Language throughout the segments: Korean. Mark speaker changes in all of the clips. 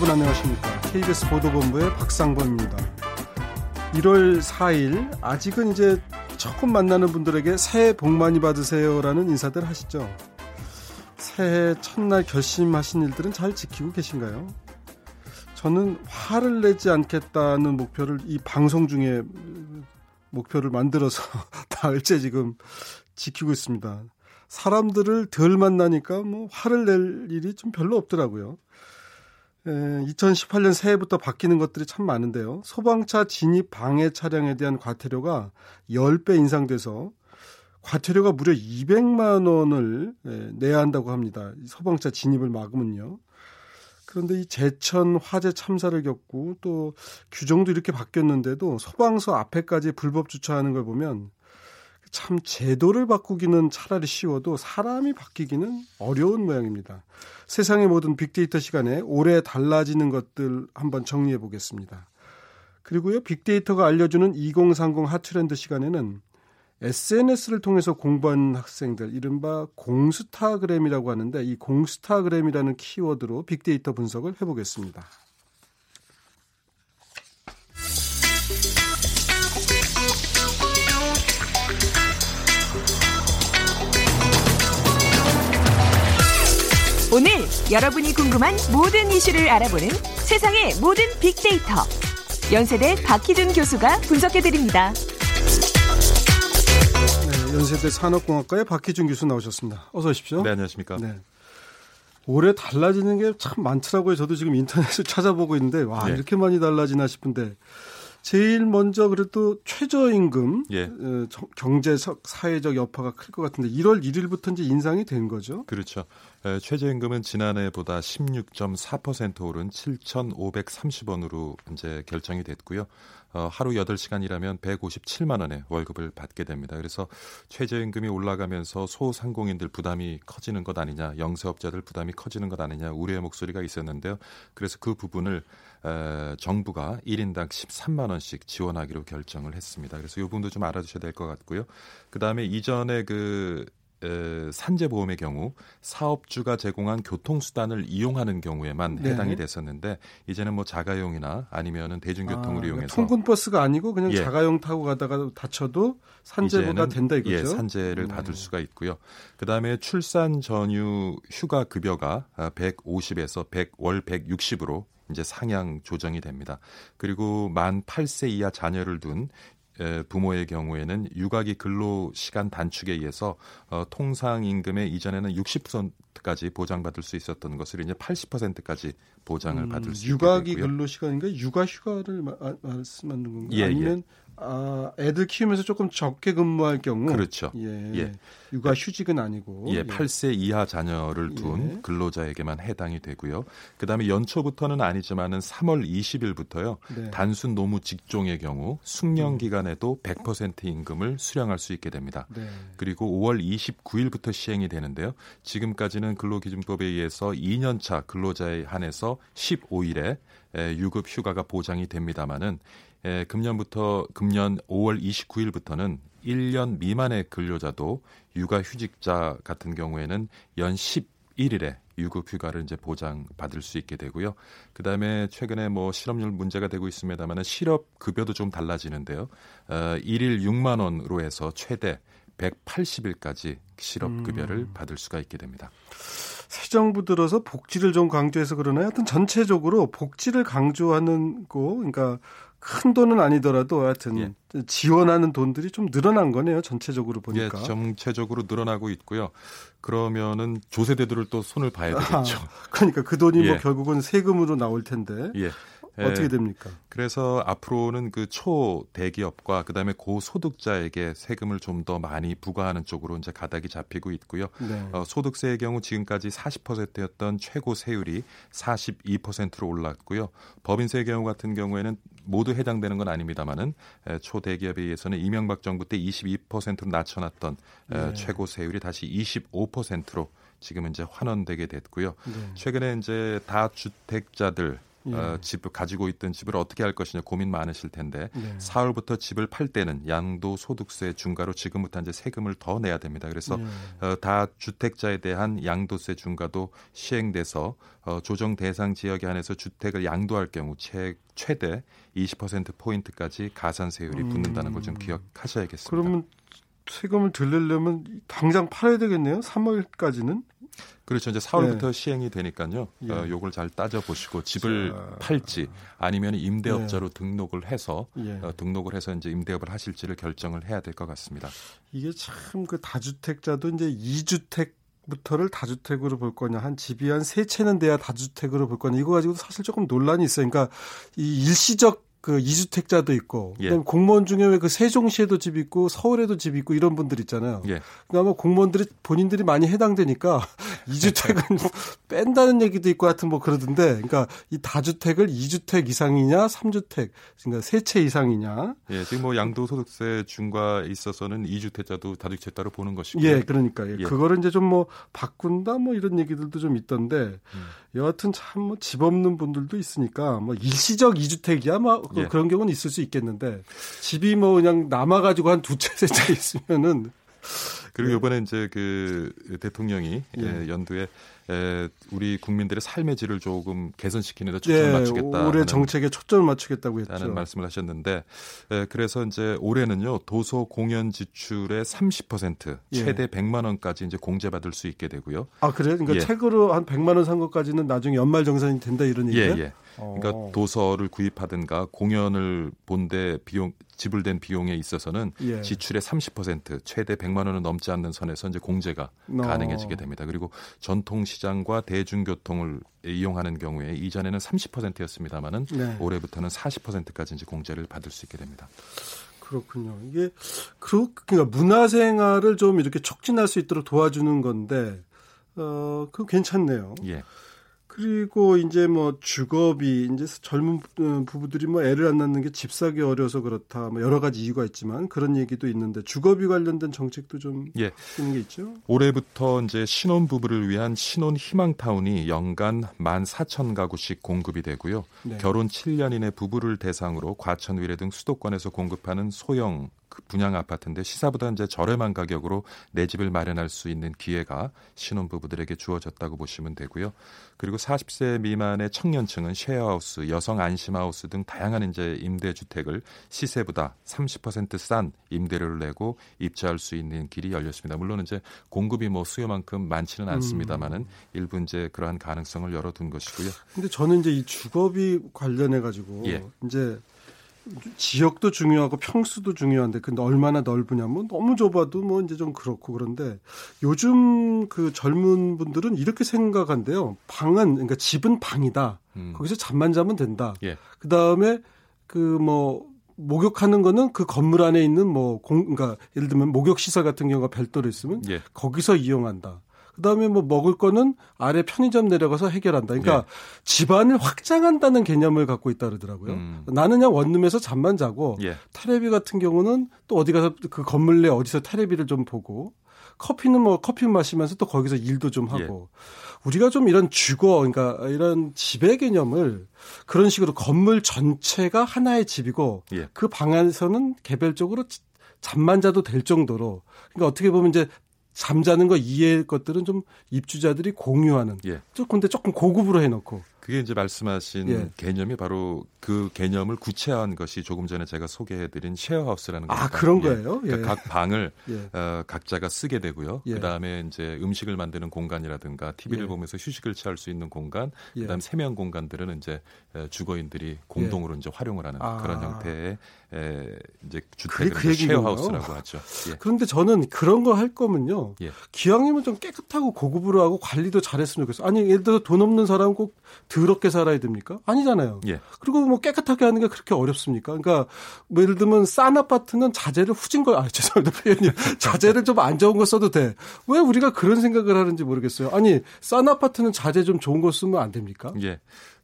Speaker 1: 여러분 안녕하십니까? KBS 보도본부의 박상범입니다. 1월 4일 아직은 이제 처음 만나는 분들에게 새해 복 많이 받으세요라는 인사들 하시죠. 새해 첫날 결심하신 일들은 잘 지키고 계신가요? 저는 화를 내지 않겠다는 목표를 이 방송 중에 목표를 만들어서 다을째 지금 지키고 있습니다. 사람들을 덜 만나니까 뭐 화를 낼 일이 좀 별로 없더라고요. 에, 2018년 새해부터 바뀌는 것들이 참 많은데요. 소방차 진입 방해 차량에 대한 과태료가 10배 인상돼서 과태료가 무려 200만 원을 내야 한다고 합니다. 소방차 진입을 막으면요. 그런데 이 제천 화재 참사를 겪고 또 규정도 이렇게 바뀌었는데도 소방서 앞에까지 불법 주차하는 걸 보면 참 제도를 바꾸기는 차라리 쉬워도 사람이 바뀌기는 어려운 모양입니다. 세상의 모든 빅데이터 시간에 올해 달라지는 것들 한번 정리해 보겠습니다. 그리고요, 빅데이터가 알려주는 2030 핫트렌드 시간에는 SNS를 통해서 공부한 학생들, 이른바 공스타그램이라고 하는데 이 공스타그램이라는 키워드로 빅데이터 분석을 해보겠습니다.
Speaker 2: 오늘 여러분이 궁금한 모든 이슈를 알아보는 세상의 모든 빅데이터. 연세대 박희준 교수가 분석해드립니다.
Speaker 1: 네, 연세대 산업공학과의 박희준 교수 나오셨습니다. 어서 오십시오.
Speaker 3: 네, 안녕하십니까. 네.
Speaker 1: 올해 달라지는 게 참 많더라고요. 저도 지금 인터넷을 찾아보고 있는데 와 네. 이렇게 많이 달라지나 싶은데 제일 먼저 그래도 최저임금 예. 어, 경제적 사회적 여파가 클 것 같은데 1월 1일부터 이제 인상이 된 거죠.
Speaker 3: 그렇죠. 최저임금은 지난해보다 16.4% 오른 7,530원으로 이제 결정이 됐고요. 어, 하루 8시간이라면 157만 원의 월급을 받게 됩니다. 그래서 최저임금이 올라가면서 소상공인들 부담이 커지는 것 아니냐, 영세업자들 부담이 커지는 것 아니냐 우려의 목소리가 있었는데요. 그래서 그 부분을 에, 정부가 1인당 13만 원씩 지원하기로 결정을 했습니다. 그래서 이 부분도 좀 알아두셔야 될 것 같고요. 그 다음에 이전에 그 산재보험의 경우 사업주가 제공한 교통수단을 이용하는 경우에만 네. 해당이 됐었는데 이제는 뭐 자가용이나 아니면은 대중교통을 아, 이용해서
Speaker 1: 통근 버스가 아니고 그냥 예. 자가용 타고 가다가 다쳐도 산재보가 된다 이거죠.
Speaker 3: 예, 산재를 음. 받을 수가 있고요. 그다음에 출산 전후 휴가 급여가 150에서 100, 월 160으로 이제 상향 조정이 됩니다. 그리고 만 8세 이하 자녀를 둔 부모의 경우에는 육아기 근로 시간 단축에 의해서 어, 통상 임금의 이전에는 60%까지 보장받을 수 있었던 것을 이제 80%까지 보장을 음, 받을 수
Speaker 1: 육아기
Speaker 3: 있게 되고요.
Speaker 1: 근로 시간인가 육아 휴가를 말씀하는 건가요? 예, 아니면 예. 아, 애들 키우면서 조금 적게 근무할 경우
Speaker 3: 그렇죠.
Speaker 1: 예. 예. 육아 휴직은 아니고
Speaker 3: 예, 8세 이하 자녀를 둔 예. 근로자에게만 해당이 되고요. 그다음에 연초부터는 아니지만은 3월 20일부터요. 네. 단순 노무 직종의 경우 숙련 음. 기간에도 100% 임금을 수령할 수 있게 됩니다. 네. 그리고 5월 29일부터 시행이 되는데요. 지금까지는 근로기준법에 의해서 2년차 근로자에 한해서 15일에 유급 휴가가 보장이 됩니다마는 예, 금년부터 금년 5월 29일부터는 1년 미만의 근로자도 육아 휴직자 같은 경우에는 연 11일에 유급 휴가를 이제 보장받을 수 있게 되고요. 그다음에 최근에 뭐 실업률 문제가 되고 있습니다만은 실업 급여도 좀 달라지는데요. 어, 1일 6만 원으로 해서 최대 180일까지 실업 급여를 음. 받을 수가 있게 됩니다.
Speaker 1: 새 정부 들어서 복지를 좀 강조해서 그러나요? 하여튼 전체적으로 복지를 강조하는 거, 그러니까 큰 돈은 아니더라도 하여튼 예. 지원하는 돈들이 좀 늘어난 거네요. 전체적으로 보니까.
Speaker 3: 예, 전체적으로 늘어나고 있고요. 그러면은 조세대들을 또 손을 봐야 되겠죠. 아,
Speaker 1: 그러니까 그 돈이 뭐 예. 뭐 결국은 세금으로 나올 텐데. 예. 어떻게 됩니까?
Speaker 3: 그래서 앞으로는 그 초대기업과 그다음에 고소득자에게 세금을 좀 더 많이 부과하는 쪽으로 이제 가닥이 잡히고 있고요. 네. 어, 소득세의 경우 지금까지 40%였던 최고 세율이 42%로 올랐고요. 법인세의 경우 같은 경우에는 모두 해당되는 건 아닙니다만은 초대기업에 의해서는 이명박 정부 때 22%로 낮춰놨던 네. 최고 세율이 다시 25%로 지금은 이제 환원되게 됐고요. 네. 최근에 이제 다주택자들 예. 어, 집 가지고 있던 집을 어떻게 할 것이냐 고민 많으실 텐데 네. 4월부터 집을 팔 때는 양도 소득세 중과로 지금부터 이제 세금을 더 내야 됩니다. 그래서 네. 어, 다 주택자에 대한 양도세 중과도 시행돼서 어, 조정 대상 지역에 한해서 주택을 양도할 경우 최, 최대 20% 포인트까지 가산세율이 붙는다는 걸 좀 기억하셔야겠습니다.
Speaker 1: 그러면 세금을 들리려면 당장 팔아야 되겠네요. 3월까지는.
Speaker 3: 그렇죠. 이제 4월부터 예. 시행이 되니까요. 예. 어, 요걸 잘 따져 보시고 집을 자. 팔지 아니면 임대업자로 예. 등록을 해서 예. 어, 등록을 해서 이제 임대업을 하실지를 결정을 해야 될 것 같습니다.
Speaker 1: 이게 참 그 다주택자도 이제 2주택 부터를 다주택으로 볼 거냐, 한 집이 한 세 채는 돼야 다주택으로 볼 거냐, 이거 가지고도 사실 조금 논란이 있어요. 그러니까 이 일시적 그 이주택자도 있고 예. 공무원 중에 왜 그 세종시에도 집 있고 서울에도 집 있고 이런 분들 있잖아요. 예. 그러니까 공무원들이 본인들이 많이 해당되니까 이주택은 뺀다는 얘기도 있고 하여튼 뭐 그러던데 그러니까 이 다주택을 이주택 이상이냐 삼주택 그러니까 세 채 이상이냐.
Speaker 3: 예, 지금 뭐 양도소득세 중과에 있어서는 이주택자도 다주택자로 보는 것이고요.
Speaker 1: 예, 그러니까 예. 그거를 이제 좀 뭐 바꾼다 뭐 이런 얘기들도 좀 있던데 음. 여하튼 참 뭐 집 없는 분들도 있으니까 뭐 일시적 이주택이야 뭐 예. 그런 경우는 있을 수 있겠는데 집이 뭐 그냥 남아 가지고 한 두 채 세 채 있으면은
Speaker 3: 그리고 이번에 이제 그 대통령이 예. 예 연두에 에, 우리 국민들의 삶의 질을 조금 개선시키는 데 초점을 예, 맞추겠다.
Speaker 1: 올해 정책에 초점을 맞추겠다고 했죠.
Speaker 3: 라는 말씀을 하셨는데 에, 그래서 이제 올해는요 도서 공연 지출의 30% 최대 예. 100만 원까지 이제 공제받을 수 있게 되고요.
Speaker 1: 아 그래요? 그러니까 예. 책으로 한 100만 원 산 것까지는 나중에 연말 정산이 된다 이런 얘기예요? 예, 예.
Speaker 3: 그러니까 어. 도서를 구입하든가 공연을 본데 비용 지불된 비용에 있어서는 예. 지출의 30% 최대 100만 원을 넘지 않는 선에서 이제 공제가 어. 가능해지게 됩니다. 그리고 전통 시장과 대중교통을 이용하는 경우에 이전에는 30%였습니다만은 네. 올해부터는 40%까지 이제 공제를 받을 수 있게 됩니다.
Speaker 1: 그렇군요. 이게 그러니까 문화생활을 좀 이렇게 촉진할 수 있도록 도와주는 건데 어, 그 괜찮네요. 예. 그리고 이제 뭐 주거비 이제 젊은 어, 부부들이 뭐 애를 안 낳는 게 집 사기 어려서 그렇다 뭐 여러 가지 이유가 있지만 그런 얘기도 있는데 주거비 관련된 정책도 좀 예. 있는 게 있죠.
Speaker 3: 올해부터 이제 신혼 부부를 위한 신혼 희망 타운이 연간 14,000 가구씩 공급이 되고요. 네. 결혼 7년인의 부부를 대상으로 과천 위례 등 수도권에서 공급하는 소형 그 분양 아파트인데 시사보다 이제 저렴한 가격으로 내 집을 마련할 수 있는 기회가 신혼부부들에게 주어졌다고 보시면 되고요. 그리고 40세 미만의 청년층은 쉐어하우스, 여성 안심하우스 등 다양한 이제 임대주택을 시세보다 30%싼 임대료를 내고 입주할 수 있는 길이 열렸습니다. 물론 이제 공급이 뭐 수요만큼 많지는 않습니다만은 음. 일부 이제 그러한 가능성을 열어둔 것이고요.
Speaker 1: 근데 저는 이제 이 주거비 관련해 가지고 예. 이제 지역도 중요하고 평수도 중요한데 근데 얼마나 넓으냐면 뭐 너무 좁아도 뭐 이제 좀 그렇고 그런데 요즘 그 젊은 분들은 이렇게 생각한대요. 방은 그러니까 집은 방이다. 음. 거기서 잠만 자면 된다. 예. 그 다음에 그뭐 목욕하는 거는 그 건물 안에 있는 뭐 공, 그러니까 예를 들면 목욕 시설 같은 경우가 별도로 있으면 예. 거기서 이용한다. 그다음에 뭐 먹을 거는 아래 편의점 내려가서 해결한다. 그러니까 네. 집안을 확장한다는 개념을 갖고 있다 그러더라고요. 음. 나는 그냥 원룸에서 잠만 자고 예. 테레비 같은 경우는 또 어디 가서 그 건물 내 어디서 테레비를 좀 보고 커피는 뭐 커피 마시면서 또 거기서 일도 좀 하고 예. 우리가 좀 이런 주거 그러니까 이런 집의 개념을 그런 식으로 건물 전체가 하나의 집이고 예. 그 방 안에서는 개별적으로 잠만 자도 될 정도로 그러니까 어떻게 보면 이제 잠자는 거 이해의 것들은 좀 입주자들이 공유하는. 예. 근데 조금 고급으로 해놓고.
Speaker 3: 그게 이제 말씀하신 예. 개념이 바로 그 개념을 구체화한 것이 조금 전에 제가 소개해드린 쉐어하우스라는
Speaker 1: 거예요. 아 그런 예. 거예요?
Speaker 3: 그러니까 예. 각 방을 예. 어, 각자가 쓰게 되고요. 예. 그다음에 이제 음식을 만드는 공간이라든가 TV를 예. 보면서 휴식을 취할 수 있는 공간, 그다음 세면 공간들은 이제 주거인들이 공동으로 이제 활용을 하는 아. 그런 형태의 에, 이제 주택을 그 쉐어하우스라고 하죠.
Speaker 1: 그런데 저는 그런 거 할 거면요. 기왕이면 좀 깨끗하고 고급으로 하고 관리도 잘했으면 좋겠어요. 아니 예를 들어 돈 없는 사람 꼭 더럽게 살아야 됩니까? 아니잖아요. 예. 그리고 뭐 깨끗하게 하는 게 그렇게 어렵습니까? 그러니까 뭐 예를 들면 싼 아파트는 자재를 후진 걸, 아, 죄송합니다. 표현이. 자재를 좀 안 좋은 거 써도 돼. 왜 우리가 그런 생각을 하는지 모르겠어요. 아니, 싼 아파트는 자재 좀 좋은 거 쓰면 안 됩니까?
Speaker 3: 예.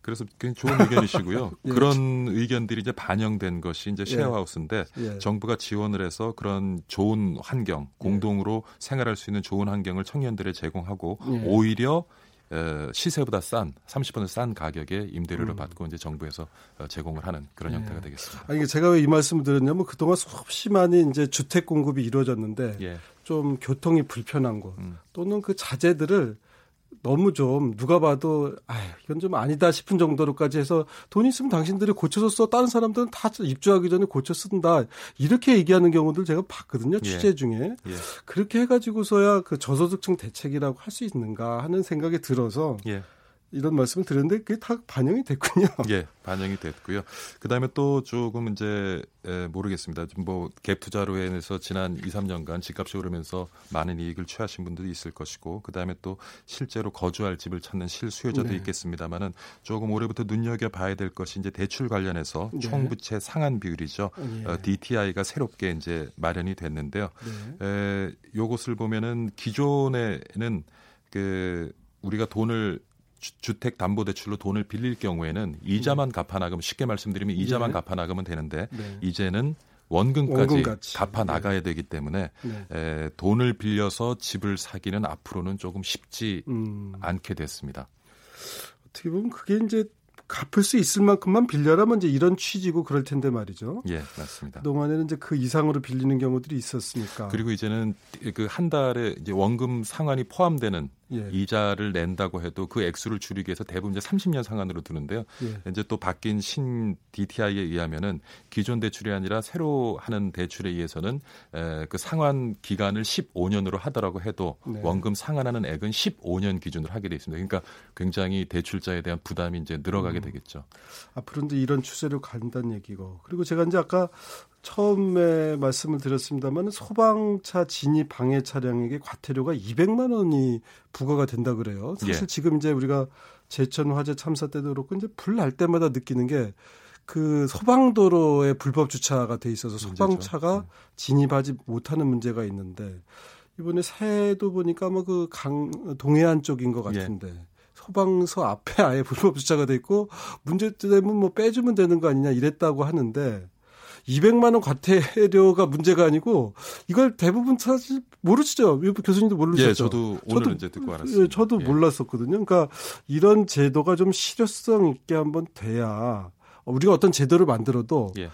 Speaker 3: 그래서 굉장히 좋은 의견이시고요. 예. 그런 의견들이 이제 반영된 것이 이제 예. 쉐어하우스인데 예. 정부가 지원을 해서 그런 좋은 환경, 공동으로 생활할 수 있는 좋은 환경을 청년들에 제공하고 예. 오히려 시세보다 싼 30%싼 싼 가격에 임대료를 음. 받고 이제 정부에서 어, 제공을 하는 그런 네. 형태가 되겠습니다.
Speaker 1: 아니 제가 왜 이 말씀을 드렸냐면 그동안 수없이 많이 이제 주택 공급이 이루어졌는데 예. 좀 교통이 불편한 곳 음. 또는 그 자재들을 너무 좀 누가 봐도 아 이건 좀 아니다 싶은 정도로까지 해서 돈 있으면 당신들이 고쳐서 써 다른 사람들은 다 입주하기 전에 고쳐 쓴다 이렇게 얘기하는 경우들 제가 봤거든요 예. 취재 중에 예. 그렇게 해가지고서야 그 저소득층 대책이라고 할 수 있는가 하는 생각이 들어서 예. 이런 말씀을 드렸는데 그게 다 반영이 됐군요.
Speaker 3: 예, 반영이 됐고요. 그다음에 또 조금 이제 에, 모르겠습니다. 뭐갭 투자로 인해서 지난 2, 3년간 집값이 오르면서 많은 이익을 취하신 분들이 있을 것이고 그다음에 또 실제로 거주할 집을 찾는 실수요자도 네. 있겠습니다.만은 조금 올해부터 눈여겨 봐야 될 것이 이제 대출 관련해서 네. 총부채 상한 비율이죠. 예. 어, DTI가 새롭게 이제 마련이 됐는데요. 네. 에, 요것을 보면은 기존에는 그 우리가 돈을 주 택 담보 대출로 돈을 빌릴 경우에는 이자만 네. 갚아 나가면 쉽게 말씀드리면 이자만 네. 갚아 나가면 되는데 네. 이제는 원금까지 갚아 네. 나가야 되기 때문에 네. 에, 돈을 빌려서 집을 사기는 앞으로는 조금 쉽지 음. 않게 됐습니다.
Speaker 1: 어떻게 보면 그게 이제 갚을 수 있을 만큼만 빌려라면 이제 이런 취지고 그럴 텐데 말이죠.
Speaker 3: 예, 맞습니다.
Speaker 1: 동안에는 이제 그 이상으로 빌리는 경우들이 있었으니까.
Speaker 3: 그리고 이제는 그 한 달에 이제 원금 상환이 포함되는 예. 이자를 낸다고 해도 그 액수를 줄이기 위해서 대부분 이제 30년 상환으로 두는데요. 예. 이제 또 바뀐 신 DTI에 의하면은 기존 대출이 아니라 새로 하는 대출에 의해서는 에, 그 상환 기간을 15년으로 하더라고 해도 네. 원금 상환하는 액은 15년 기준으로 하게 돼 있습니다. 그러니까 굉장히 대출자에 대한 부담이 이제 늘어가게 음. 되겠죠.
Speaker 1: 앞으로 이제 이런 추세로 간다는 얘기고 그리고 제가 이제 아까 처음에 말씀을 드렸습니다만 소방차 진입 방해 차량에게 과태료가 200만 원이 부과가 된다 그래요. 사실 예. 지금 이제 우리가 제천 화재 참사 때도 그렇고 이제 불 날 때마다 느끼는 게 그 소방도로에 불법 주차가 돼 있어서 소방차가 네. 진입하지 못하는 문제가 있는데 이번에 새해도 보니까 아마 그 강 동해안 쪽인 것 예. 같은데 예. 소방서 앞에 아예 불법 주차가 돼 있고 문제 되면 뭐 빼주면 되는 거 아니냐 이랬다고 하는데 200만 원 과태료가 문제가 아니고 이걸 대부분 사실 모르시죠? 교수님도 모르셨죠?
Speaker 3: 예, 저도 오늘 저도, 이제 듣고 알았어요. 예,
Speaker 1: 저도 예. 몰랐었거든요. 그러니까 이런 제도가 좀 실효성 있게 한번 돼야 우리가 어떤 제도를 만들어도 예.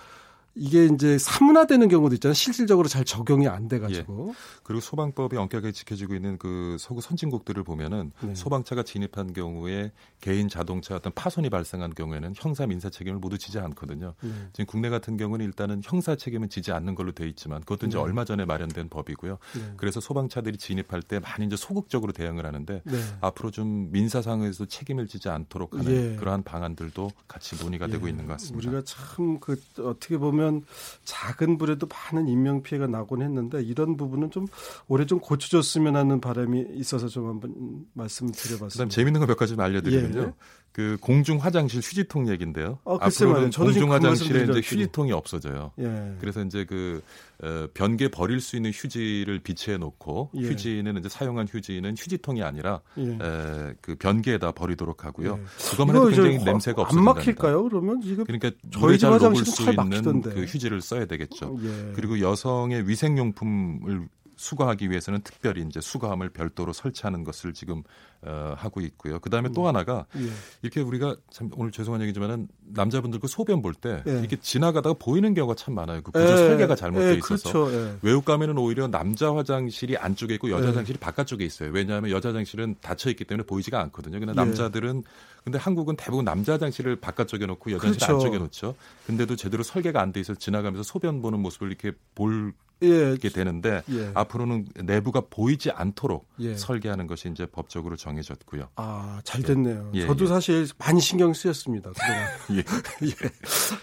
Speaker 1: 이게 이제 사문화되는 경우도 있잖아요. 실질적으로 잘 적용이 안 돼가지고.
Speaker 3: 예. 그리고 소방법이 엄격하게 지켜지고 있는 그 서구 선진국들을 보면은 네. 소방차가 진입한 경우에 개인 자동차 어떤 파손이 발생한 경우에는 형사 민사 책임을 모두 지지 않거든요. 네. 지금 국내 같은 경우는 일단은 형사 책임은 지지 않는 걸로 돼 있지만 그것도 이제 네. 얼마 전에 마련된 법이고요. 네. 그래서 소방차들이 진입할 때 많이 이제 소극적으로 대응을 하는데 네. 앞으로 좀 민사상에서 책임을 지지 않도록 하는 예. 그러한 방안들도 같이 논의가 되고 예. 있는 것 같습니다.
Speaker 1: 우리가 참 그 어떻게 보면 보면 작은 불에도 많은 인명 피해가 나곤 했는데 이런 부분은 좀 올해 좀 고쳐줬으면 하는 바람이 있어서 좀 한번 말씀을 드려봤습니다. 그다음
Speaker 3: 재밌는 거 몇 가지 좀 알려드리면요. 예. 그 공중 화장실 휴지통 얘긴데요.
Speaker 1: 어, 앞으로는
Speaker 3: 공중 그 화장실에 이제 휴지통이 없어져요. 예. 그래서 이제 그 어, 변기에 버릴 수 있는 휴지를 비치해 놓고 예. 휴지는 이제 사용한 휴지는 휴지통이 아니라 예. 에, 그 변기에다 버리도록 하고요. 예. 그것만 해도 굉장히 냄새가 없어진다.
Speaker 1: 안 막힐까요? 그러면 지금
Speaker 3: 그러니까 저희 집 화장실 수 있는 그 휴지를 써야 되겠죠. 예. 그리고 여성의 위생용품을 수거하기 위해서는 특별히 이제 수거함을 별도로 설치하는 것을 지금 어, 하고 있고요. 그 다음에 또 음. 하나가 예. 이렇게 우리가 참 오늘 죄송한 얘기지만은 남자분들 그 소변 볼때 예. 이렇게 지나가다가 보이는 경우가 참 많아요. 그 구조 예. 설계가 잘못되어 예, 있어서 그렇죠. 예. 외국 가면은 오히려 남자 화장실이 안쪽에 있고 여자 예. 화장실이 바깥쪽에 있어요. 왜냐하면 여자 화장실은 닫혀 있기 때문에 보이지가 않거든요. 근데 남자들은 근데 한국은 대부분 남자 화장실을 바깥쪽에 놓고 여자 화장실 그렇죠. 안쪽에 놓죠. 근데도 제대로 설계가 안 돼 있어서 지나가면서 소변 보는 모습을 이렇게 볼 예. 게 되는데 예. 앞으로는 내부가 보이지 않도록 예. 설계하는 것이 이제 법적으로 정해졌고요.
Speaker 1: 아, 잘 됐네요. 예, 저도 예. 사실 많이 신경 쓰였습니다. 예. 예.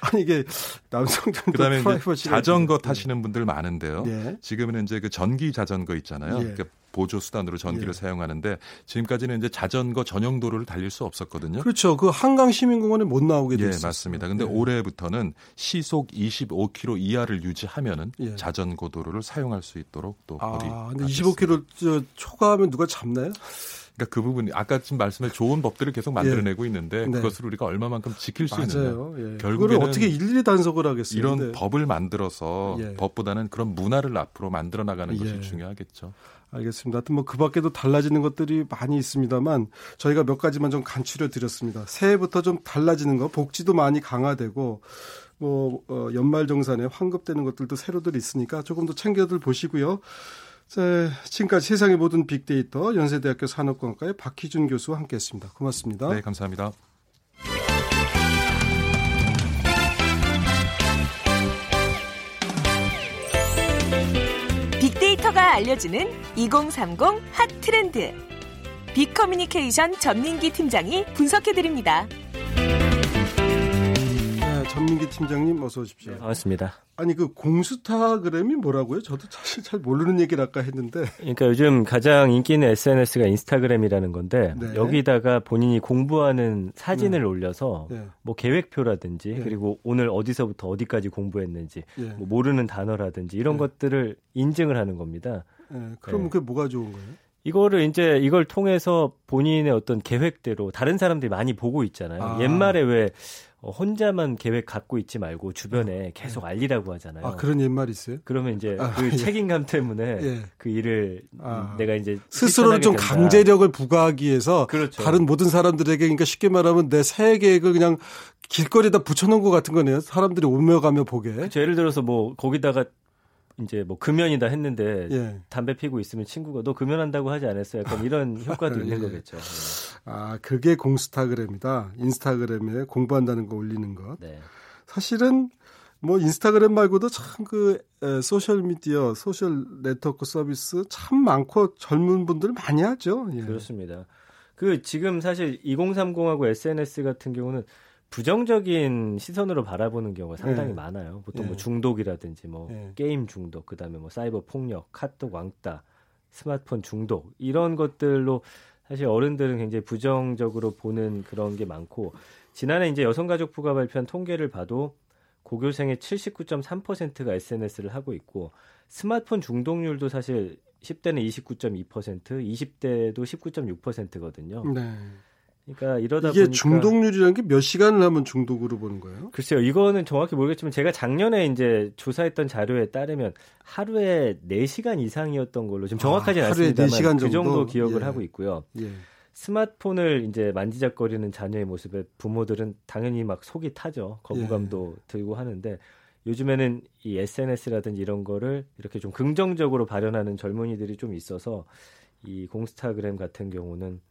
Speaker 1: 아니 이게 남성들
Speaker 3: 그다음에 자전거 타시는 분들 많은데요. 지금은 이제 그 전기 자전거 있잖아요. 그러니까 보조 수단으로 전기를 예. 사용하는데 지금까지는 이제 자전거 전용 도로를 달릴 수 없었거든요.
Speaker 1: 그렇죠. 그 한강 시민공원에 못 나오게 됐어요. 예,
Speaker 3: 맞습니다. 근데 예. 올해부터는 시속 25km 이하를 유지하면은 예. 자전거 도로를 사용할 수 있도록 또
Speaker 1: 아, 근데 25km 초과하면 누가 잡나요?
Speaker 3: 그러니까 그 부분이 아까 지금 말씀해 좋은 법들을 계속 만들어내고 예. 있는데 네. 그것을 우리가 얼마만큼 지킬 수
Speaker 1: 맞아요. 있느냐. 예. 결국은 어떻게 일일이 단속을 하겠어요.
Speaker 3: 이런 법을 만들어서 예. 법보다는 그런 문화를 앞으로 만들어 나가는 것이 예. 중요하겠죠.
Speaker 1: 알겠습니다. 하여튼 뭐 그 밖에도 달라지는 것들이 많이 있습니다만 저희가 몇 가지만 좀 간추려 드렸습니다. 새해부터 좀 달라지는 거, 복지도 많이 강화되고 뭐 어, 연말 정산에 환급되는 것들도 새로들 있으니까 조금 더 챙겨들 보시고요. 자, 지금까지 세상의 모든 빅데이터 연세대학교 산업공학과의 박희준 교수와 함께했습니다. 고맙습니다.
Speaker 3: 네, 감사합니다.
Speaker 2: 알려주는 2030 핫 트렌드. 빅커뮤니케이션 전민기 팀장이 분석해드립니다.
Speaker 1: 전민기 팀장님 어서 오십시오. 네,
Speaker 4: 반갑습니다.
Speaker 1: 아니 그 공스타그램이 뭐라고요? 저도 사실 잘 모르는 얘기를 아까 했는데.
Speaker 4: 그러니까 요즘 가장 인기 있는 SNS가 인스타그램이라는 건데 네. 여기다가 본인이 공부하는 사진을 네. 올려서 네. 뭐 계획표라든지 네. 그리고 오늘 어디서부터 어디까지 공부했는지 네. 뭐 모르는 단어라든지 이런 것들을 인증을 하는 겁니다.
Speaker 1: 그럼 그게 뭐가 좋은 거예요?
Speaker 4: 이거를 이제 이걸 통해서 본인의 어떤 계획대로 다른 사람들이 많이 보고 있잖아요. 아. 옛말에 왜 어, 혼자만 계획 갖고 있지 말고 주변에 음. 계속 알리라고 하잖아요.
Speaker 1: 아, 그런 옛말 있어요?
Speaker 4: 그러면 이제 아, 그 예. 책임감 때문에 예. 그 일을 아. 내가 이제
Speaker 1: 스스로를 좀 된다. 강제력을 부과하기 위해서 그렇죠. 다른 모든 사람들에게 그러니까 쉽게 말하면 내새 계획을 그냥 길거리에다 붙여놓은 것 같은 거네요. 사람들이 오며 가며 보게.
Speaker 4: 그렇죠. 예를 들어서 뭐 거기다가 이제 뭐 금연이다 했는데 예. 담배 피고 있으면 친구가 너 금연한다고 하지 않았어? 약간 이런 효과도 예. 있는 거겠죠. 예.
Speaker 1: 아 그게 공스타그램이다. 인스타그램에 공부한다는 거 올리는 것. 네. 사실은 뭐 인스타그램 말고도 참 그 소셜 미디어, 소셜 네트워크 서비스 참 많고 젊은 분들 많이 하죠.
Speaker 4: 예. 그렇습니다. 그 지금 사실 2030하고 SNS 같은 경우는 부정적인 시선으로 바라보는 경우가 상당히 네. 많아요. 보통 네. 뭐 중독이라든지 뭐 네. 게임 중독, 그다음에 뭐 사이버 폭력, 카톡 왕따, 스마트폰 중독 이런 것들로 사실 어른들은 굉장히 부정적으로 보는 그런 게 많고 지난해 이제 여성가족부가 발표한 통계를 봐도 고교생의 79.3%가 SNS를 하고 있고 스마트폰 중독률도 사실 10대는 29.2%, 20대도 19.6%거든요. 네. 그러니까 이러다
Speaker 1: 이게
Speaker 4: 보니까
Speaker 1: 중독률이라는 게 몇 시간을 하면 중독으로 보는 거예요?
Speaker 4: 글쎄요, 이거는 정확히 모르겠지만 제가 작년에 이제 조사했던 자료에 따르면 하루에 4시간 이상이었던 걸로 지금 정확하진 아, 않습니다만 4시간 정도? 그 정도 기억을 예. 하고 있고요. 예. 스마트폰을 이제 만지작거리는 자녀의 모습에 부모들은 당연히 막 속이 타죠. 거부감도 예. 들고 하는데 요즘에는 이 SNS라든지 이런 거를 이렇게 좀 긍정적으로 발현하는 젊은이들이 좀 있어서 이 공스타그램 같은 경우는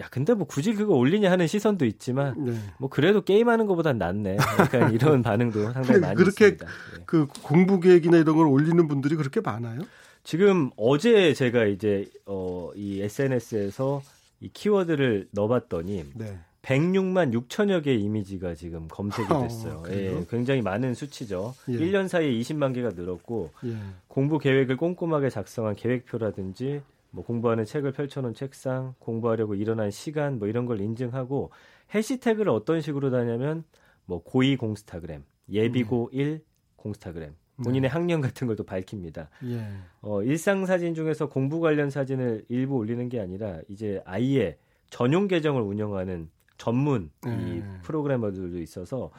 Speaker 4: 야 근데 뭐 굳이 그거 올리냐 하는 시선도 있지만 네. 뭐 그래도 게임하는 것보단 낫네. 약간 이런 반응도 상당히 많이
Speaker 1: 그렇게
Speaker 4: 있습니다.
Speaker 1: 네. 그 공부 계획이나 이런 걸 올리는 분들이 그렇게 많아요?
Speaker 4: 지금 어제 제가 이제 어 이 SNS에서 이 키워드를 넣어봤더니 네. 106만 6천여 개의 이미지가 지금 검색이 어, 됐어요. 어, 예, 굉장히 많은 수치죠. 예. 1년 사이에 20만 개가 늘었고 예. 공부 계획을 꼼꼼하게 작성한 계획표라든지 뭐 공부하는 책을 펼쳐놓은 책상, 공부하려고 일어난 시간 뭐 이런 걸 인증하고 해시태그를 어떤 식으로 다냐면 뭐 고2 공스타그램, 예비고 음. 1 공스타그램, 본인의 네. 학년 같은 걸 또 밝힙니다. 예. 어, 일상 사진 중에서 공부 관련 사진을 일부 올리는 게 아니라 이제 아이의 전용 계정을 운영하는 전문 이 예. 프로그래머들도 있어서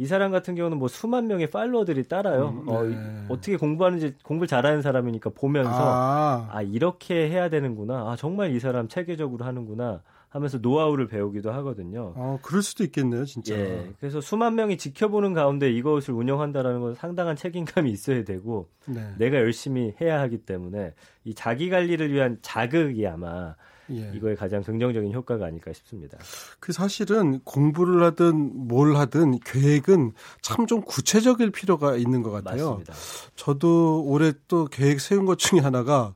Speaker 4: 이 사람 같은 경우는 뭐 수만 명의 팔로워들이 따라요. 음, 어, 네. 어, 어떻게 공부하는지 공부를 잘하는 사람이니까 보면서 아. 아. 이렇게 해야 되는구나. 아 정말 이 사람 체계적으로 하는구나. 하면서 노하우를 배우기도 하거든요.
Speaker 1: 아, 그럴 수도 있겠네요, 진짜. 예.
Speaker 4: 그래서 수만 명이 지켜보는 가운데 이것을 운영한다라는 건 상당한 책임감이 있어야 되고 네. 내가 열심히 해야 하기 때문에 이 자기 관리를 위한 자극이 아마 예. 이거에 가장 긍정적인 효과가 아닐까 싶습니다.
Speaker 1: 그 사실은 공부를 하든 뭘 하든 계획은 참 좀 구체적일 필요가 있는 것 같아요. 맞습니다. 저도 올해 또 계획 세운 것 중에 하나가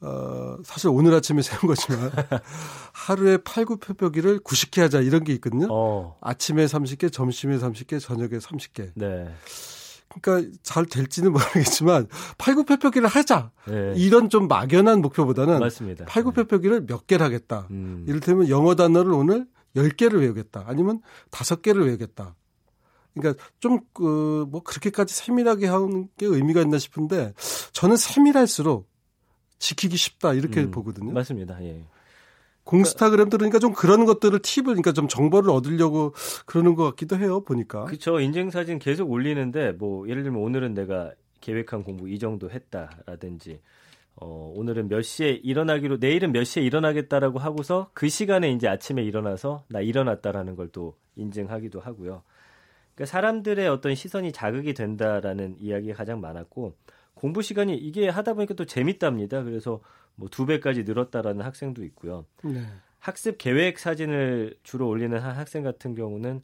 Speaker 1: 어, 사실 오늘 아침에 세운 거지만 하루에 팔굽혀펴기를 90개 하자 이런 게 있거든요. 어. 아침에 30개, 점심에 30개, 저녁에 30개. 네. 그러니까 잘 될지는 모르겠지만 팔굽혀펴기를 하자 네. 이런 좀 막연한 목표보다는 맞습니다. 팔굽혀펴기를 몇 개를 하겠다. 음. 이를테면 영어 단어를 오늘 10개를 외우겠다. 아니면 5개를 외우겠다. 그러니까 좀 그 뭐 그렇게까지 세밀하게 하는 게 의미가 있나 싶은데 저는 세밀할수록 지키기 쉽다 이렇게 음, 보거든요.
Speaker 4: 맞습니다. 예.
Speaker 1: 공스타그램 들으니까 좀 그런 것들을 팁을 그러니까 좀 정보를 얻으려고 그러는 것 같기도 해요. 보니까.
Speaker 4: 그렇죠. 인증 사진 계속 올리는데 뭐 예를 들면 오늘은 내가 계획한 공부 이 정도 했다라든지 어, 오늘은 몇 시에 일어나기로 내일은 몇 시에 일어나겠다라고 하고서 그 시간에 이제 아침에 일어나서 나 일어났다라는 걸 또 인증하기도 하고요. 그러니까 사람들의 어떤 시선이 자극이 된다라는 이야기가 가장 많았고 공부 시간이 이게 하다 보니까 또 재밌답니다. 그래서 뭐 두 배까지 늘었다라는 학생도 있고요. 네. 학습 계획 사진을 주로 올리는 한 학생 같은 경우는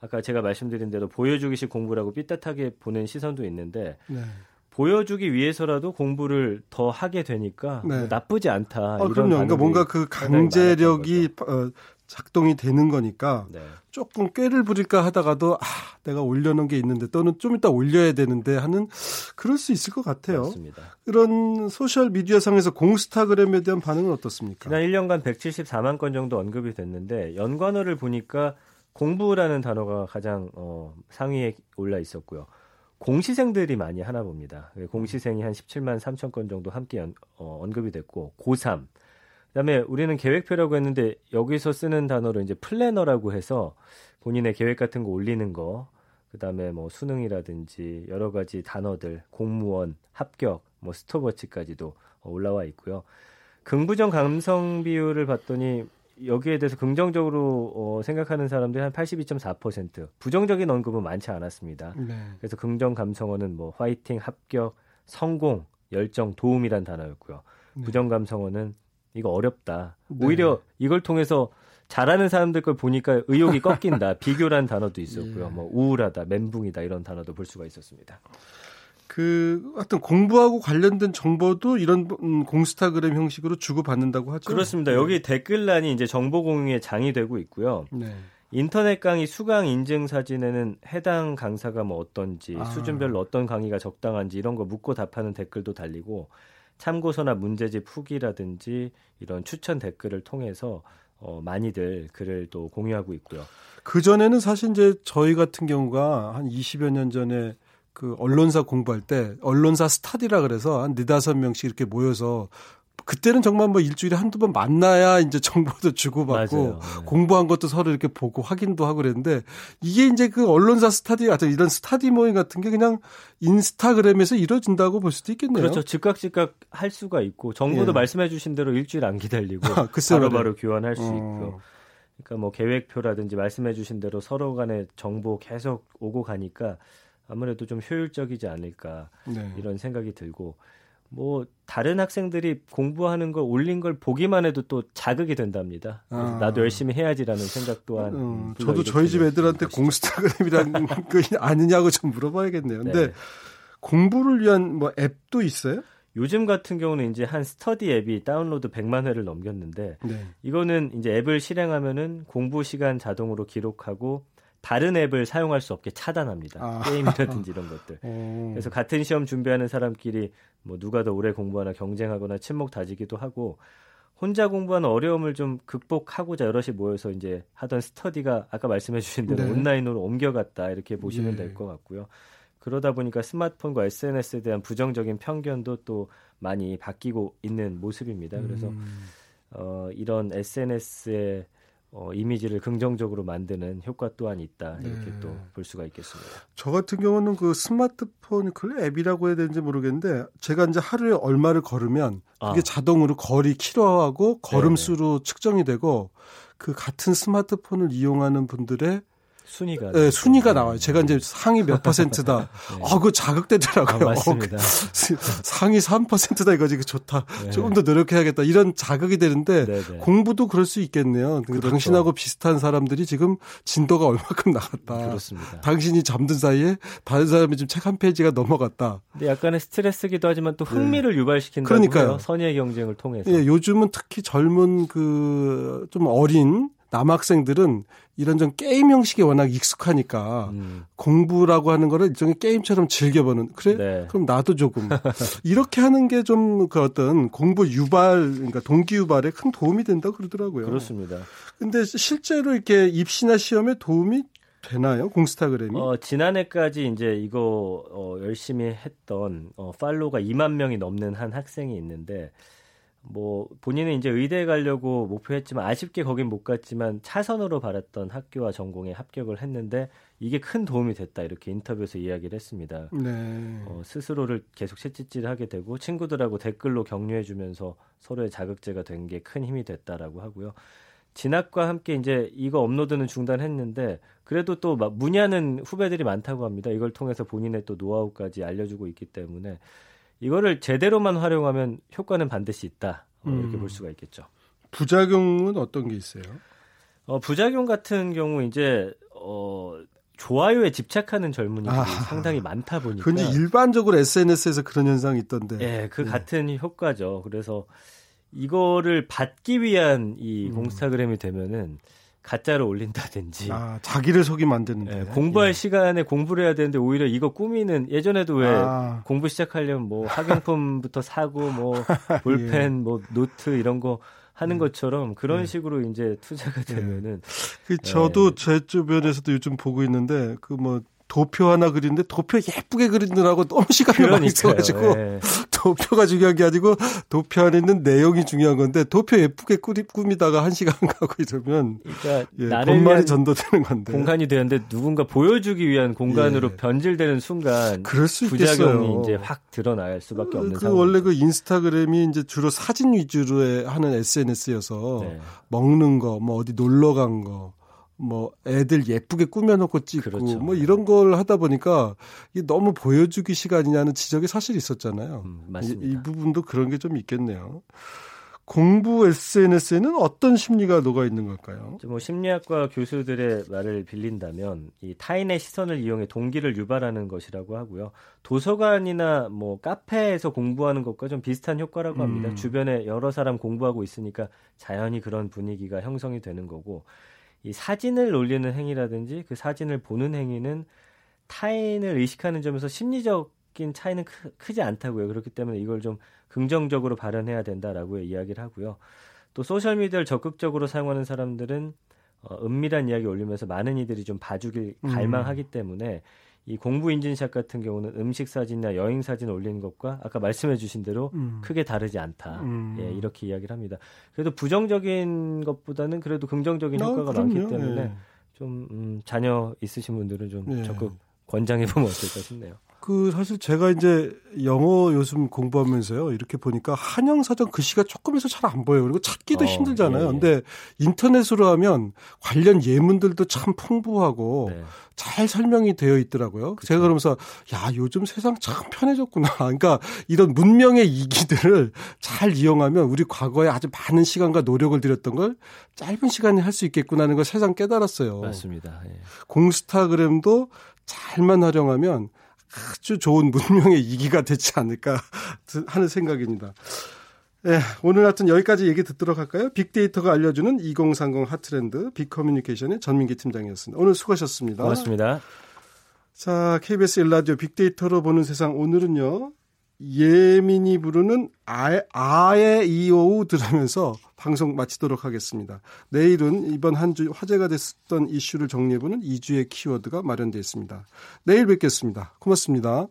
Speaker 4: 아까 제가 말씀드린 대로 보여주기식 공부라고 삐딱하게 보는 시선도 있는데 네. 보여주기 위해서라도 공부를 더 하게 되니까 네. 뭐 나쁘지 않다.
Speaker 1: 아, 이런 그럼요. 그러니까 뭔가 그 강제력이 어, 작동이 되는 거니까 네. 조금 꾀를 부릴까 하다가도 아 내가 올려놓은 게 있는데 또는 좀 이따 올려야 되는데 하는 그럴 수 있을 것 같아요.
Speaker 4: 맞습니다.
Speaker 1: 그런 소셜 미디어 상에서 공스타그램에 대한 반응은 어떻습니까?
Speaker 4: 지난 1년간 174만 건 정도 언급이 됐는데 연관어를 보니까 공부라는 단어가 가장 어, 상위에 올라 있었고요. 공시생들이 많이 하나 봅니다. 공시생이 한 17만 3천 건 정도 함께 연, 어, 언급이 됐고 고3 그다음에 우리는 계획표라고 했는데 여기서 쓰는 단어로 이제 플래너라고 해서 본인의 계획 같은 거 올리는 거 그다음에 뭐 수능이라든지 여러 가지 단어들 공무원 합격 뭐 스톱워치까지도 올라와 있고요. 긍부정 감성 비율을 봤더니 여기에 대해서 긍정적으로 어, 생각하는 사람들이 한 82.4%, 부정적인 언급은 많지 않았습니다. 네. 그래서 긍정 감성어는 뭐 화이팅, 합격, 성공, 열정, 도움이란 단어였고요. 네. 부정 감성어는 이거 어렵다. 네. 오히려 이걸 통해서 잘하는 사람들 걸 보니까 의욕이 꺾인다. 비교란 단어도 있었고요. 예. 뭐 우울하다, 멘붕이다 이런 단어도 볼 수가 있었습니다.
Speaker 1: 그 어떤 공부하고 관련된 정보도 이런 음, 공스타그램 형식으로 주고받는다고 하죠.
Speaker 4: 그렇습니다. 여기 네. 댓글란이 이제 정보 공유의 장이 되고 있고요. 네. 인터넷 강의 수강 인증 사진에는 해당 강사가 뭐 어떤지 아. 수준별로 어떤 강의가 적당한지 이런 거 묻고 답하는 댓글도 달리고 참고서나 문제집 후기라든지 이런 추천 댓글을 통해서 어, 많이들 글을 또 공유하고 있고요.
Speaker 1: 그 전에는 사실 이제 저희 같은 경우가 한 20여 년 전에 그 언론사 공부할 때 언론사 스타디라 그래서 한 네다섯 명씩 이렇게 모여서 그때는 정말 뭐 일주일에 한두 번 만나야 이제 정보도 주고받고. 네. 공부한 것도 서로 이렇게 보고 확인도 하고 그랬는데 이게 이제 그 언론사 스타디 같은 이런 스타디 모임 같은 게 그냥 인스타그램에서 이루어진다고 볼 수도 있겠네요.
Speaker 4: 그렇죠. 즉각 즉각 할 수가 있고 정보도 예. 말씀해 주신 대로 일주일 안 기다리고 아, 바로바로 바로 교환할 수 어. 있고요. 그러니까 뭐 계획표라든지 말씀해 주신 대로 서로 간에 정보 계속 오고 가니까 아무래도 좀 효율적이지 않을까 네. 이런 생각이 들고 뭐 다른 학생들이 공부하는 걸 올린 걸 보기만 해도 또 자극이 된답니다. 아. 나도 열심히 해야지라는 생각 또한. 음,
Speaker 1: 저도 저희 집 애들한테 공스타그램이라는 거 아니냐고 좀 물어봐야겠네요. 근데 네. 공부를 위한 뭐 앱도 있어요?
Speaker 4: 요즘 같은 경우는 이제 한 스터디 앱이 다운로드 100만 회를 넘겼는데 네. 이거는 이제 앱을 실행하면은 공부 시간 자동으로 기록하고 다른 앱을 사용할 수 없게 차단합니다. 아. 게임이라든지 이런 것들. 오. 그래서 같은 시험 준비하는 사람끼리 뭐 누가 더 오래 공부하나 경쟁하거나 친목 다지기도 하고 혼자 공부하는 어려움을 좀 극복하고자 여럿이 모여서 이제 하던 스터디가 아까 말씀해 주신 대로 네. 온라인으로 옮겨갔다 이렇게 보시면 네. 될것 같고요. 그러다 보니까 스마트폰과 SNS에 대한 부정적인 편견도 또 많이 바뀌고 있는 모습입니다. 그래서 음. 어, 이런 SNS의 어, 이미지를 긍정적으로 만드는 효과 또한 있다 이렇게 네. 또볼 수가 있겠습니다.
Speaker 1: 저 같은 경우는 그 스마트폰 그 앱이라고 해야 되는지 모르겠는데 제가 이제 하루에 얼마를 걸으면 그게 아. 자동으로 거리 킬로하고 걸음수로 네 측정이 되고 그 같은 스마트폰을 이용하는 분들의
Speaker 4: 순위가
Speaker 1: 네, 순위가 나와요. 제가 이제 상위 몇 퍼센트다. 네. 아, 그거 자극되더라고요.
Speaker 4: 아, 맞습니다. 어,
Speaker 1: 상위 3%다 이거지. 그 좋다. 네. 조금 더 노력해야겠다. 이런 자극이 되는데 네, 네. 공부도 그럴 수 있겠네요. 그렇죠. 당신하고 비슷한 사람들이 지금 진도가 얼마큼 나갔다.
Speaker 4: 그렇습니다.
Speaker 1: 당신이 잠든 사이에 다른 사람이 지금 책 한 페이지가 넘어갔다.
Speaker 4: 근데 약간의 스트레스기도 하지만 또 흥미를 네. 유발시킨다고요. 그러니까요. 선의의 경쟁을 통해서.
Speaker 1: 예, 요즘은 특히 젊은 그 좀 어린 남학생들은 이런 좀 게임 형식에 워낙 익숙하니까 음. 공부라고 하는 거를 일종의 게임처럼 즐겨보는 그래 네. 그럼 나도 조금 이렇게 하는 게 좀 그 어떤 공부 유발 그러니까 동기 유발에 큰 도움이 된다 고 그러더라고요.
Speaker 4: 그렇습니다.
Speaker 1: 근데 실제로 이렇게 입시나 시험에 도움이 되나요? 공스타그램이?
Speaker 4: 어, 지난해까지 이제 이거 어, 열심히 했던 어, 팔로가 2만 명이 넘는 한 학생이 있는데 뭐 본인은 이제 의대에 가려고 목표했지만 아쉽게 거긴 못 갔지만 차선으로 바랐던 학교와 전공에 합격을 했는데 이게 큰 도움이 됐다 이렇게 인터뷰에서 이야기를 했습니다. 네. 어, 스스로를 계속 채찍질하게 되고 친구들하고 댓글로 격려해주면서 서로의 자극제가 된 게 큰 힘이 됐다라고 하고요. 진학과 함께 이제 이거 업로드는 중단했는데 그래도 또 문의하는 후배들이 많다고 합니다. 이걸 통해서 본인의 또 노하우까지 알려주고 있기 때문에 이거를 제대로만 활용하면 효과는 반드시 있다. 어, 이렇게 음. 볼 수가 있겠죠.
Speaker 1: 부작용은 어떤 게 있어요?
Speaker 4: 어, 부작용 같은 경우 이제 어, 좋아요에 집착하는 젊은이들이 아, 상당히 많다 보니까.
Speaker 1: 근데 일반적으로 SNS에서 그런 현상이 있던데.
Speaker 4: 예, 그 네. 같은 효과죠. 그래서 이거를 받기 위한 이 음. 공스타그램이 되면은 가짜를 올린다든지
Speaker 1: 아, 자기를 안 되는데
Speaker 4: 예, 공부할 예. 시간에 공부를 해야 되는데 오히려 이거 꾸미는 예전에도 왜 아. 공부 시작하려면 뭐 학용품부터 사고 뭐 볼펜 예. 뭐 노트 이런 거 하는 음. 것처럼 그런 네. 식으로 이제 투자가 네. 되면은
Speaker 1: 그 저도 예. 제 주변에서도 요즘 보고 있는데 그뭐 도표 하나 그리는데 도표 예쁘게 그리느라고 너무 시간이 많이 써가지고 네. 도표가 중요한 게 아니고 도표 안에 있는 내용이 중요한 건데 도표 예쁘게 꾸리, 꾸미다가 한 시간 가고 이러면 그러니까 예, 나를 전도되는 건데
Speaker 4: 공간이 되는데 누군가 보여주기 위한 공간으로 예. 변질되는 순간
Speaker 1: 그럴 수
Speaker 4: 부작용이 있겠어요. 이제 확 드러날 수밖에 없는 그 상황.
Speaker 1: 원래 그 인스타그램이 이제 주로 사진 위주로 하는 SNS여서 네. 먹는 거, 뭐 어디 놀러 간 거, 뭐 애들 예쁘게 꾸며놓고 찍고 그렇죠. 뭐 이런 걸 하다 보니까 이게 너무 보여주기 시간이냐는 지적이 사실 있었잖아요. 음,
Speaker 4: 맞습니다.
Speaker 1: 이, 이 부분도 그런 게 좀 있겠네요. 공부 SNS에는 어떤 심리가 녹아 있는 걸까요?
Speaker 4: 뭐 심리학과 교수들의 말을 빌린다면 이 타인의 시선을 이용해 동기를 유발하는 것이라고 하고요. 도서관이나 뭐 카페에서 공부하는 것과 좀 비슷한 효과라고 합니다. 음. 주변에 여러 사람 공부하고 있으니까 자연히 그런 분위기가 형성이 되는 거고 이 사진을 올리는 행위라든지 그 사진을 보는 행위는 타인을 의식하는 점에서 심리적인 차이는 크지 않다고요. 그렇기 때문에 이걸 좀 긍정적으로 발현해야 된다라고 이야기를 하고요. 또 소셜 미디어를 적극적으로 사용하는 사람들은 어, 은밀한 이야기 올리면서 많은 이들이 좀 봐주길 음. 갈망하기 음. 때문에 이 공부 인증샷 같은 경우는 음식 사진이나 여행 사진 올리는 것과 아까 말씀해 주신 대로 음. 크게 다르지 않다. 음. 예, 이렇게 이야기를 합니다. 그래도 부정적인 것보다는 그래도 긍정적인 아, 효과가 그럼요. 많기 때문에 예. 좀 음, 자녀 있으신 분들은 좀 예. 적극 권장해 보면 어떨까 싶네요.
Speaker 1: 그 사실 제가 이제 영어 요즘 공부하면서요 이렇게 보니까 한영 사전 글씨가 조금해서 잘 안 보여요 그리고 찾기도 어, 힘들잖아요. 예, 예. 근데 인터넷으로 하면 관련 예문들도 참 풍부하고 네. 잘 설명이 되어 있더라고요. 그쵸. 제가 그러면서 야 요즘 세상 참 편해졌구나. 그러니까 이런 문명의 이기들을 잘 이용하면 우리 과거에 아주 많은 시간과 노력을 들였던 걸 짧은 시간에 할 수 있겠구나는 걸 세상 깨달았어요.
Speaker 4: 맞습니다. 예.
Speaker 1: 공스타그램도 잘만 활용하면 아주 좋은 문명의 이기가 되지 않을까 하는 생각입니다. 네, 오늘 하여튼 여기까지 얘기 듣도록 할까요? 빅데이터가 알려주는 2030 핫트렌드 빅커뮤니케이션의 전민기 팀장이었습니다. 오늘 수고하셨습니다.
Speaker 4: 고맙습니다.
Speaker 1: 자, KBS 일라디오 빅데이터로 보는 세상 오늘은요. 예민이 부르는 아, 아의 이오우 들으면서 방송 마치도록 하겠습니다. 내일은 이번 한 주 화제가 됐었던 이슈를 정리해보는 2주의 키워드가 마련되어 있습니다. 내일 뵙겠습니다. 고맙습니다.